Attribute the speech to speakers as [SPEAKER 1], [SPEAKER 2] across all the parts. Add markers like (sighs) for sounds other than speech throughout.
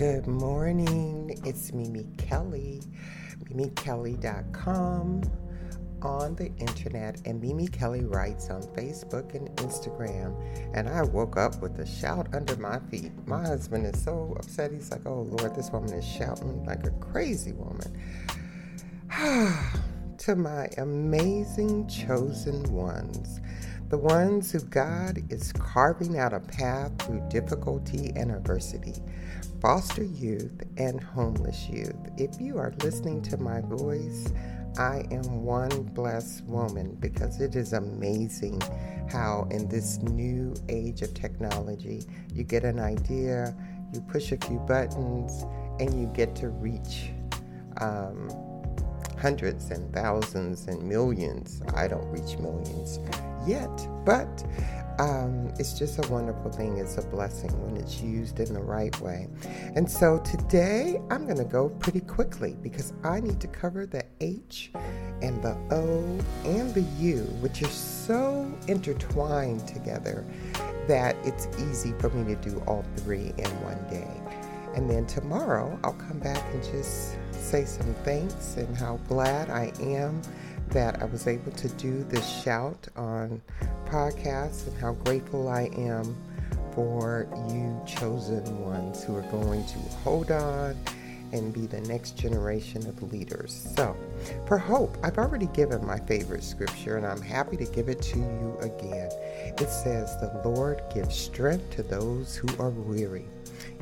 [SPEAKER 1] Good morning. It's Mimi Kelly, mimikelly.com on the internet, and Mimi Kelly writes on Facebook and Instagram. And I woke up with a shout under my feet. My husband is so upset. He's like, Oh Lord, this woman is shouting like a crazy woman. (sighs) to my amazing chosen ones, the ones who God is carving out a path through difficulty and adversity, foster youth and homeless youth. If you are listening to my voice, I am one blessed woman because it is amazing how, in this new age of technology, you get an idea, you push a few buttons, and you get to reach. Um, hundreds and thousands and millions. I don't reach millions yet, but um, it's just a wonderful thing. It's a blessing when it's used in the right way. And so today I'm going to go pretty quickly because I need to cover the H and the O and the U, which are so intertwined together that it's easy for me to do all three in one day. And then tomorrow I'll come back and just say some thanks and how glad I am that I was able to do this shout on podcast and how grateful I am for you chosen ones who are going to hold on and be the next generation of leaders. So, for hope, I've already given my favorite scripture and I'm happy to give it to you again. It says, The Lord gives strength to those who are weary.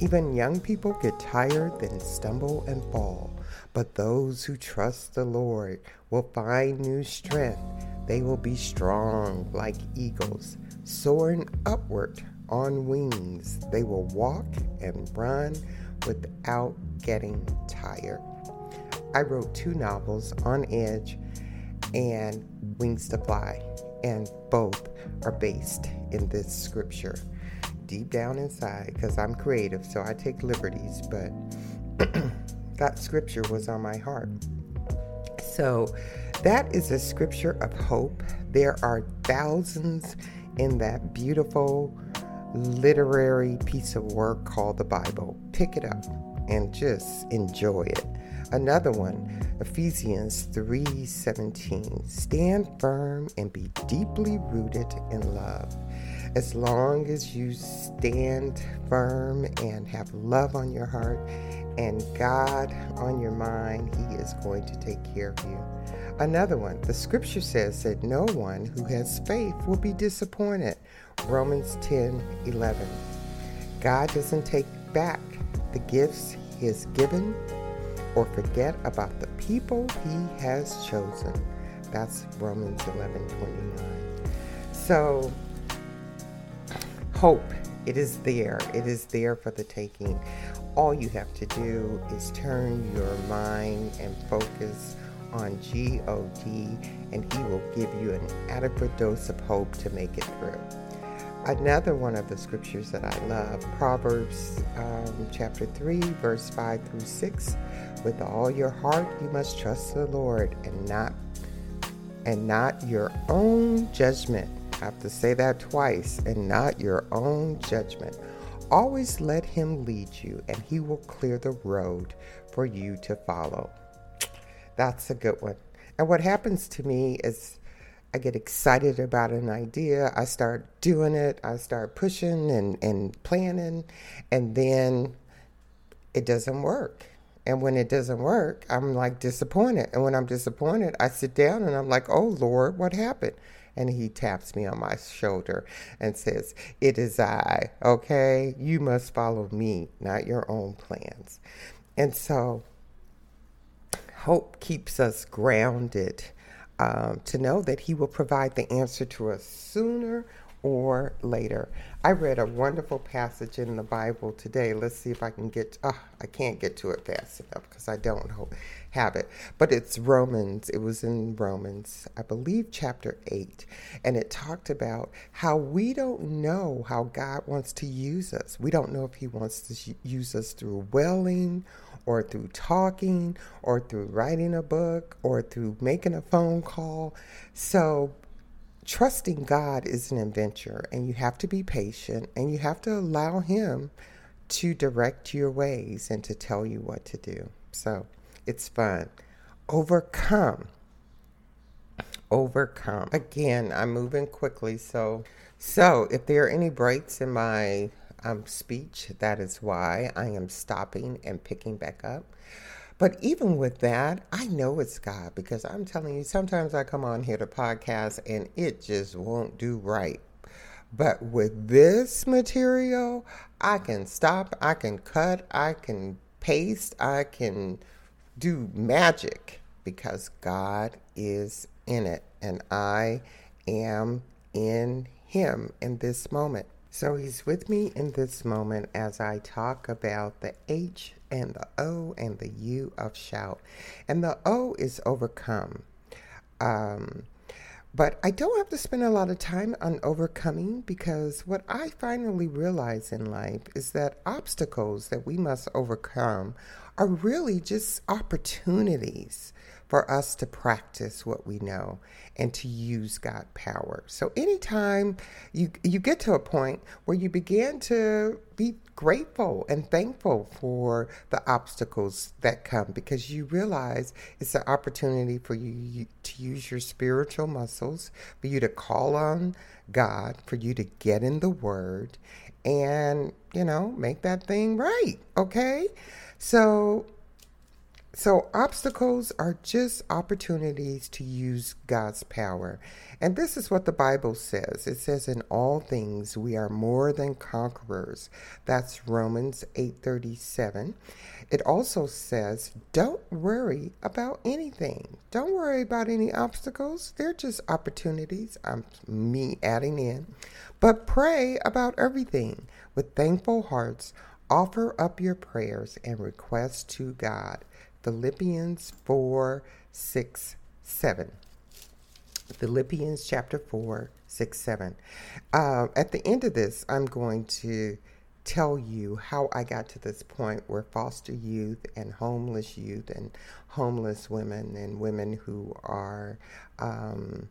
[SPEAKER 1] Even young people get tired, then stumble and fall. But those who trust the Lord will find new strength. They will be strong like eagles, soaring upward on wings. They will walk and run without getting tired. I wrote two novels, On Edge and Wings to Fly, and both are based in this scripture. Deep down inside, because I'm creative, so I take liberties, but (clears throat) that scripture was on my heart. So, that is a scripture of hope. There are thousands in that beautiful literary piece of work called the Bible. Pick it up and just enjoy it. Another one, Ephesians 3:17. Stand firm and be deeply rooted in love. As long as you stand firm and have love on your heart and God on your mind, He is going to take care of you. Another one, the scripture says that no one who has faith will be disappointed. Romans 10 11. God doesn't take back the gifts He has given or forget about the people He has chosen. That's Romans 11 29. So, hope, it is there. It is there for the taking. All you have to do is turn your mind and focus on God, and He will give you an adequate dose of hope to make it through. Another one of the scriptures that I love, Proverbs um, chapter 3, verse 5 through 6. With all your heart you must trust the Lord and not and not your own judgment. I have to say that twice, and not your own judgment. Always let him lead you, and he will clear the road for you to follow. That's a good one. And what happens to me is I get excited about an idea, I start doing it, I start pushing and, and planning, and then it doesn't work. And when it doesn't work, I'm like disappointed. And when I'm disappointed, I sit down and I'm like, oh Lord, what happened? And he taps me on my shoulder and says, It is I, okay? You must follow me, not your own plans. And so hope keeps us grounded um, to know that He will provide the answer to us sooner or later. I read a wonderful passage in the Bible today. Let's see if I can get. Oh, I can't get to it fast enough because I don't have it. But it's Romans. It was in Romans, I believe, chapter eight, and it talked about how we don't know how God wants to use us. We don't know if He wants to use us through welling or through talking or through writing a book or through making a phone call. So, trusting God is an adventure, and you have to be patient and you have to allow Him to direct your ways and to tell you what to do. So it's fun. Overcome. Overcome. Again, I'm moving quickly, so so if there are any breaks in my um, speech, that is why I am stopping and picking back up. But even with that, I know it's God because I'm telling you, sometimes I come on here to podcast and it just won't do right. But with this material, I can stop, I can cut, I can paste, I can do magic because God is in it and I am in Him in this moment. So He's with me in this moment as I talk about the H and the O and the U of shout. And the O is overcome. Um, but I don't have to spend a lot of time on overcoming because what I finally realize in life is that obstacles that we must overcome are really just opportunities for us to practice what we know and to use God power. So anytime you you get to a point where you begin to be grateful and thankful for the obstacles that come because you realize it's an opportunity for you to use your spiritual muscles, for you to call on God, for you to get in the word and, you know, make that thing right, okay? So so, obstacles are just opportunities to use God's power. And this is what the Bible says it says, In all things we are more than conquerors. That's Romans 8:37. It also says, Don't worry about anything. Don't worry about any obstacles. They're just opportunities. I'm me adding in. But pray about everything with thankful hearts. Offer up your prayers and requests to God. Philippians 4 6 7. Philippians chapter 4 6 7. Uh, at the end of this, I'm going to tell you how I got to this point where foster youth and homeless youth and homeless women and women who are um,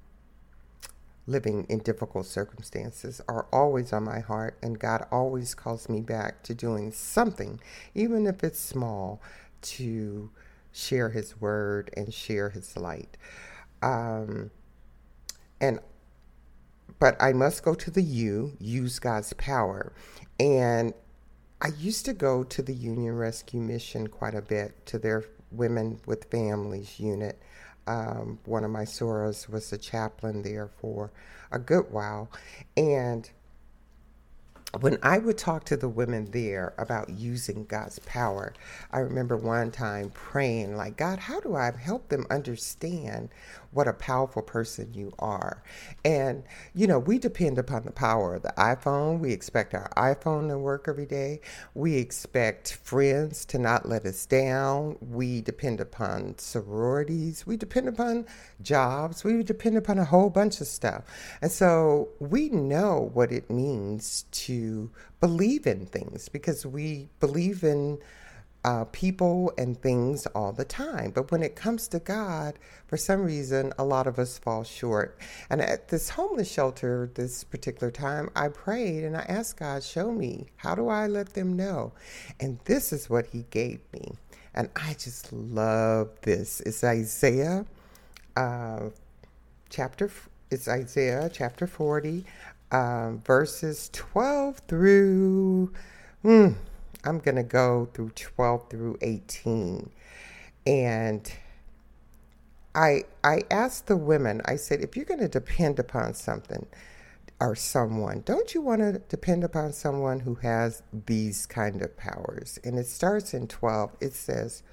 [SPEAKER 1] living in difficult circumstances are always on my heart, and God always calls me back to doing something, even if it's small, to share his word and share his light. Um, and but I must go to the U, use God's power. And I used to go to the Union Rescue Mission quite a bit, to their Women with Families unit. Um, one of my sorors was a chaplain there for a good while. And when I would talk to the women there about using God's power, I remember one time praying, like, God, how do I help them understand what a powerful person you are? And, you know, we depend upon the power of the iPhone. We expect our iPhone to work every day. We expect friends to not let us down. We depend upon sororities. We depend upon jobs. We depend upon a whole bunch of stuff. And so we know what it means to believe in things because we believe in uh, people and things all the time. But when it comes to God, for some reason, a lot of us fall short. And at this homeless shelter, this particular time, I prayed and I asked God, show me, how do I let them know? And this is what He gave me. And I just love this. It's Isaiah uh, chapter, it's Isaiah chapter 40, um, verses 12 through, hmm, I'm going to go through 12 through 18. And I, I asked the women, I said, if you're going to depend upon something or someone, don't you want to depend upon someone who has these kind of powers? And it starts in 12. It says,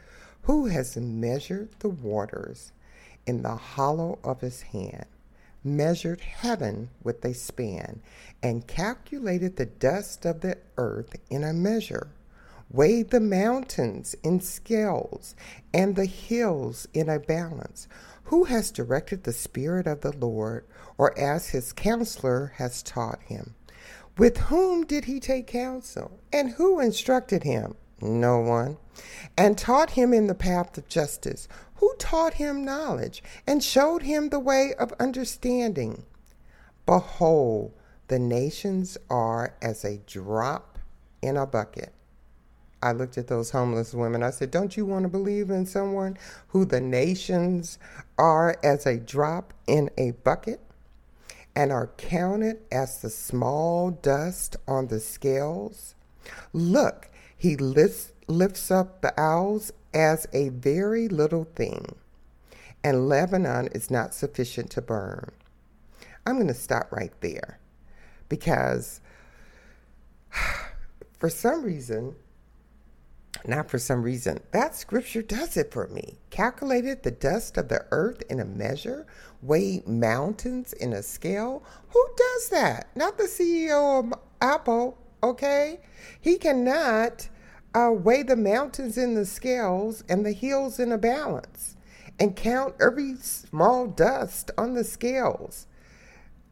[SPEAKER 1] Who has measured the waters in the hollow of his hand? Measured heaven with a span, and calculated the dust of the earth in a measure, weighed the mountains in scales, and the hills in a balance. Who has directed the Spirit of the Lord, or as his counselor has taught him? With whom did he take counsel? And who instructed him? No one. And taught him in the path of justice who taught him knowledge and showed him the way of understanding. Behold, the nations are as a drop in a bucket, I looked at those homeless women. I said, Don't you want to believe in someone who the nations are as a drop in a bucket and are counted as the small dust on the scales? Look, he lifts, lifts up the owls as a very little thing, and Lebanon is not sufficient to burn. I'm going to stop right there because (sighs) for some reason, not for some reason, that scripture does it for me. Calculated the dust of the earth in a measure, weighed mountains in a scale. Who does that? Not the CEO of Apple, okay? He cannot uh, weigh the mountains in the scales and the hills in a balance and count every small dust on the scales.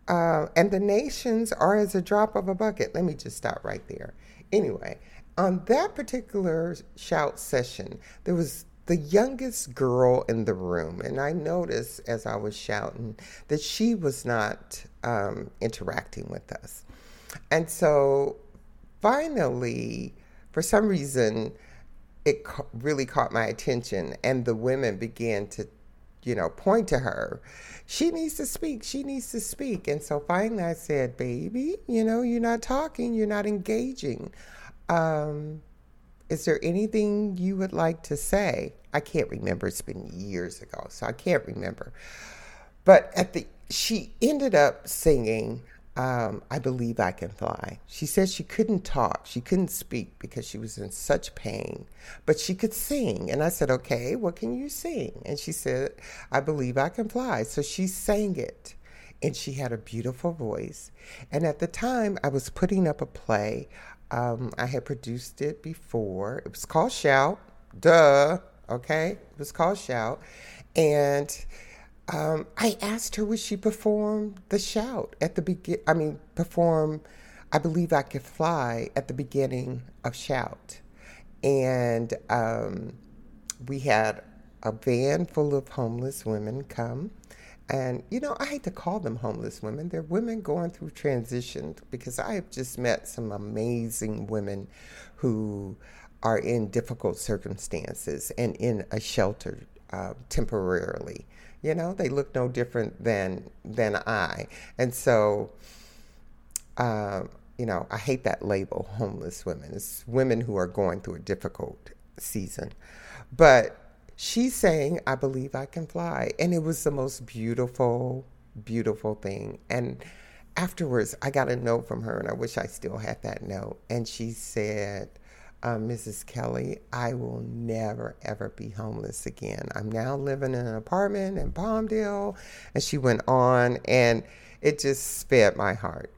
[SPEAKER 1] Uh, and the nations are as a drop of a bucket. Let me just stop right there. Anyway, on that particular shout session, there was the youngest girl in the room, and I noticed as I was shouting that she was not um, interacting with us. And so finally, for some reason, it ca- really caught my attention, and the women began to, you know, point to her. She needs to speak. She needs to speak. And so finally, I said, "Baby, you know, you're not talking. You're not engaging." Um, is there anything you would like to say? I can't remember. It's been years ago, so I can't remember. But at the she ended up singing um, I believe I can fly. She said she couldn't talk, she couldn't speak because she was in such pain, but she could sing. And I said, Okay, what can you sing? And she said, I believe I can fly. So she sang it, and she had a beautiful voice. And at the time, I was putting up a play um, I had produced it before. It was called Shout. Duh. Okay. It was called Shout. And um, I asked her would she perform the shout at the begin. I mean, perform. I believe I could fly at the beginning of Shout, and um, we had a van full of homeless women come, and, you know, I hate to call them homeless women. They're women going through transition because I have just met some amazing women who are in difficult circumstances and in a shelter uh, temporarily. You know, they look no different than than I, and so, uh, you know, I hate that label, homeless women. It's women who are going through a difficult season, but she's saying, I believe I can fly. And it was the most beautiful, beautiful thing. And afterwards, I got a note from her, and I wish I still had that note. And she said, uh, Mrs. Kelly, I will never, ever be homeless again. I'm now living in an apartment in Palmdale. And she went on, and it just spared my heart.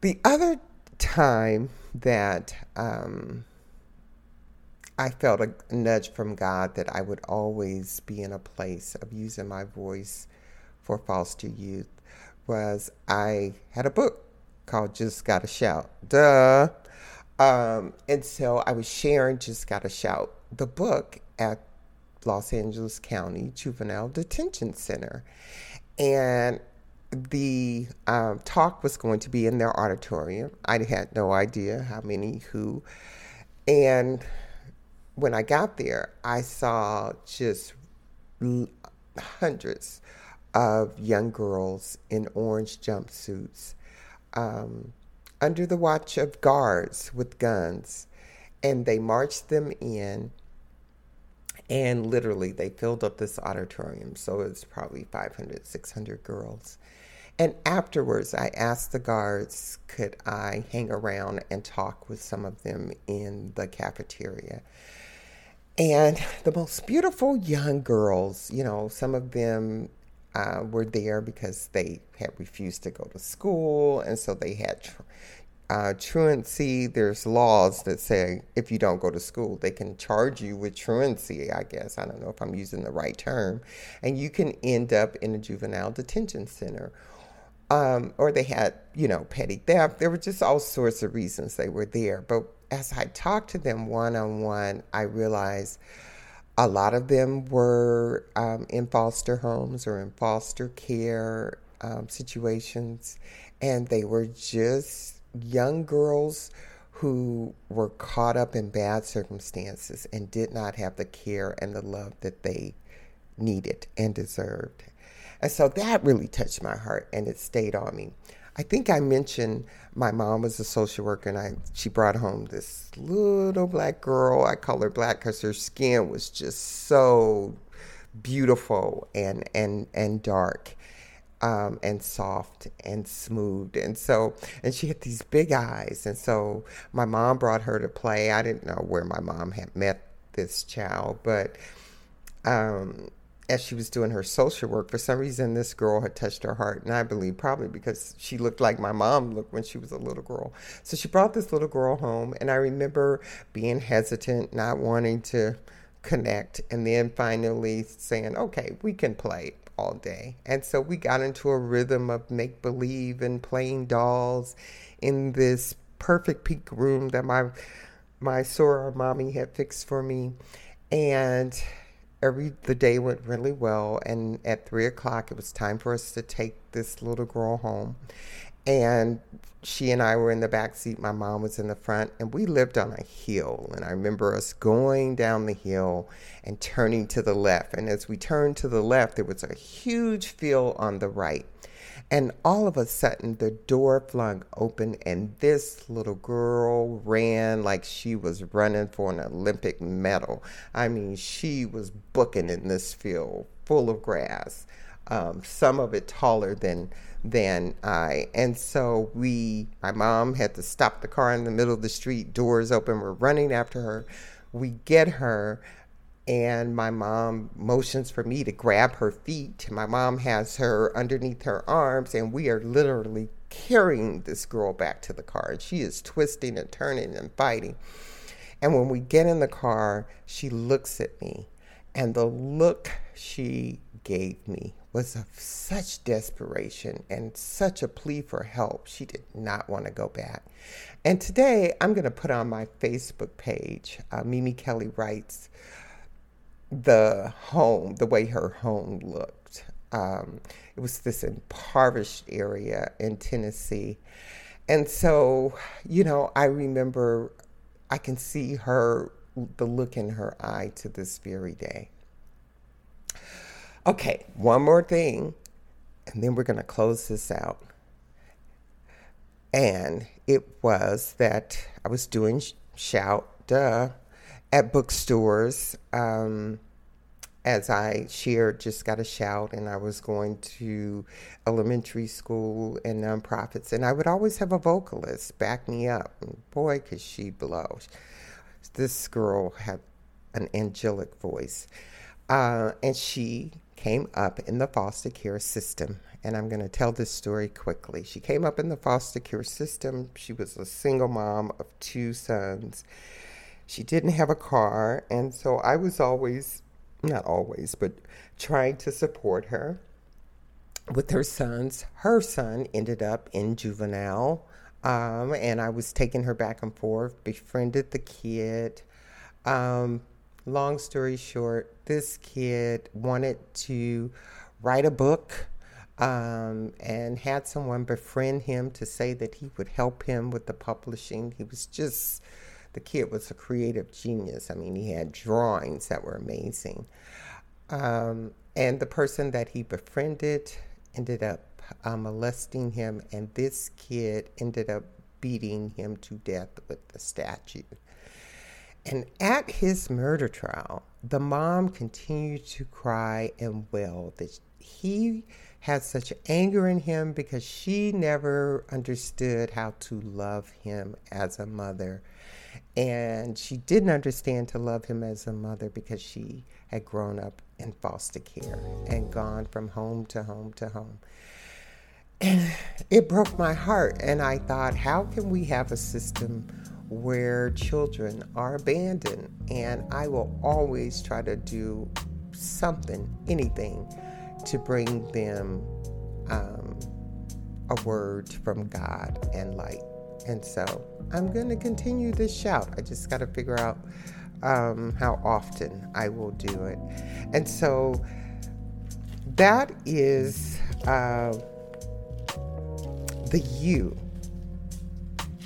[SPEAKER 1] The other time that um, I felt a nudge from God that I would always be in a place of using my voice for foster youth was I had a book called Just Gotta Shout. Duh. Um, and so I was sharing Just Gotta Shout, the book at Los Angeles County Juvenile Detention Center. And the um, talk was going to be in their auditorium. I had no idea how many who. And when I got there, I saw just hundreds of young girls in orange jumpsuits um, under the watch of guards with guns. And they marched them in, and literally they filled up this auditorium. So it's probably 500, 600 girls. And afterwards, I asked the guards, could I hang around and talk with some of them in the cafeteria? And the most beautiful young girls, you know, some of them uh, were there because they had refused to go to school, and so they had tr- uh, truancy. There's laws that say if you don't go to school, they can charge you with truancy. I guess I don't know if I'm using the right term, and you can end up in a juvenile detention center. Um, or they had, you know, petty theft. There were just all sorts of reasons they were there. But as I talked to them one on one, I realized a lot of them were um, in foster homes or in foster care um, situations, and they were just young girls who were caught up in bad circumstances and did not have the care and the love that they needed and deserved. And so that really touched my heart and it stayed on me. I think I mentioned my mom was a social worker and I she brought home this little black girl. I call her black because her skin was just so beautiful and and and dark um, and soft and smooth. And so, and she had these big eyes. And so my mom brought her to play. I didn't know where my mom had met this child, but um, as she was doing her social work, for some reason, this girl had touched her heart. And I believe probably because she looked like my mom looked when she was a little girl. So she brought this little girl home. And I remember being hesitant, not wanting to connect, and then finally saying, okay, we can play all day. And so we got into a rhythm of make believe and playing dolls in this perfect pink room that my my Sora mommy had fixed for me. And every the day went really well and at three o'clock it was time for us to take this little girl home and she and I were in the back seat. My mom was in the front, and we lived on a hill. And I remember us going down the hill and turning to the left. And as we turned to the left, there was a huge field on the right. And all of a sudden, the door flung open, and this little girl ran like she was running for an Olympic medal. I mean, she was booking in this field full of grass, um, some of it taller than than I. And so we, my mom had to stop the car in the middle of the street, doors open, we're running after her. We get her, and my mom motions for me to grab her feet. My mom has her underneath her arms, and we are literally carrying this girl back to the car. And she is twisting and turning and fighting. And when we get in the car, she looks at me, and the look she gave me was of such desperation and such a plea for help. She did not want to go back. And today I'm going to put on my Facebook page, uh, Mimi Kelly writes, the home, the way her home looked. Um, it was this impoverished area in Tennessee. And so, you know, I remember I can see her, the look in her eye to this very day. Okay, one more thing, and then we're going to close this out. And it was that I was doing shout duh, at bookstores. Um, as I shared, just got a shout, and I was going to elementary school and nonprofits, and I would always have a vocalist back me up. Boy, could she blow! This girl had an angelic voice, uh, and she came up in the foster care system. And I'm going to tell this story quickly. She came up in the foster care system. She was a single mom of two sons. She didn't have a car. And so I was always, not always, but trying to support her with her sons. Her son ended up in juvenile. Um, and I was taking her back and forth, befriended the kid. Um, long story short, this kid wanted to write a book um, and had someone befriend him to say that he would help him with the publishing. He was just, the kid was a creative genius. I mean, he had drawings that were amazing. Um, and the person that he befriended ended up uh, molesting him, and this kid ended up beating him to death with the statue. And at his murder trial, the mom continued to cry and wail that he had such anger in him because she never understood how to love him as a mother. And she didn't understand to love him as a mother because she had grown up in foster care and gone from home to home to home. And it broke my heart. And I thought, how can we have a system where children are abandoned. And I will always try to do something, anything, to bring them um, a word from God and light. And so I'm going to continue this shout. I just got to figure out um, how often I will do it. And so that is uh, the you.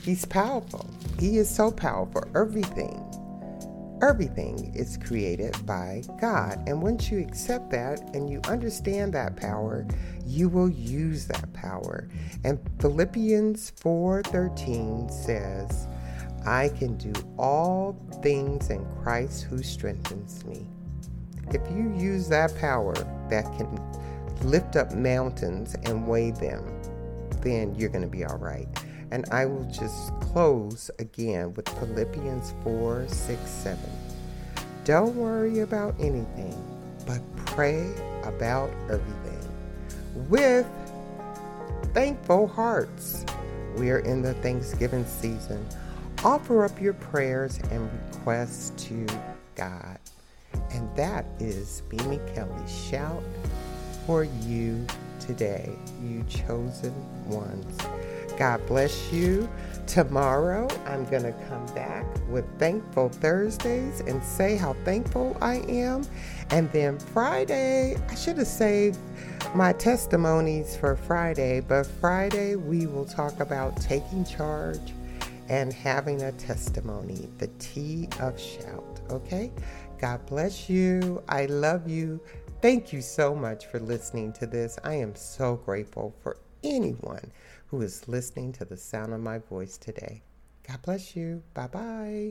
[SPEAKER 1] He's powerful He is so powerful. Everything, everything is created by God. And once you accept that and you understand that power, you will use that power. And Philippians 4:13 says, I can do all things in Christ who strengthens me. If you use that power that can lift up mountains and weigh them, then you're going to be all right. And I will just close again with Philippians 4 6 7. Don't worry about anything, but pray about everything with thankful hearts. We are in the Thanksgiving season. Offer up your prayers and requests to God. And that is Mimi Kelly's shout for you today, you chosen ones. God bless you. Tomorrow, I'm going to come back with Thankful Thursdays and say how thankful I am. And then Friday, I should have saved my testimonies for Friday, but Friday we will talk about taking charge and having a testimony, the T of shout. Okay? God bless you. I love you. Thank you so much for listening to this. I am so grateful for anyone who is listening to the sound of my voice today. God bless you. Bye bye.